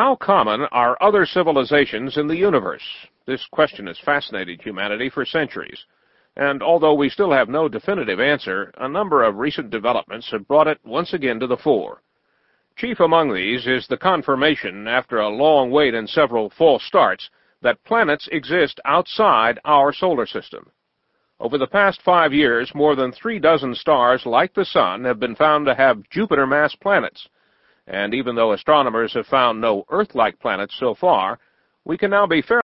How common are other civilizations in the universe? This question has fascinated humanity for centuries. And although we still have no definitive answer, a number of recent developments have brought it once again to the fore. Chief among these is the confirmation, after a long wait and several false starts, that planets exist outside our solar system. Over the past five years, more than three dozen stars like the Sun have been found to have Jupiter-mass planets, and even though astronomers have found no Earth-like planets so far, we can now be fairly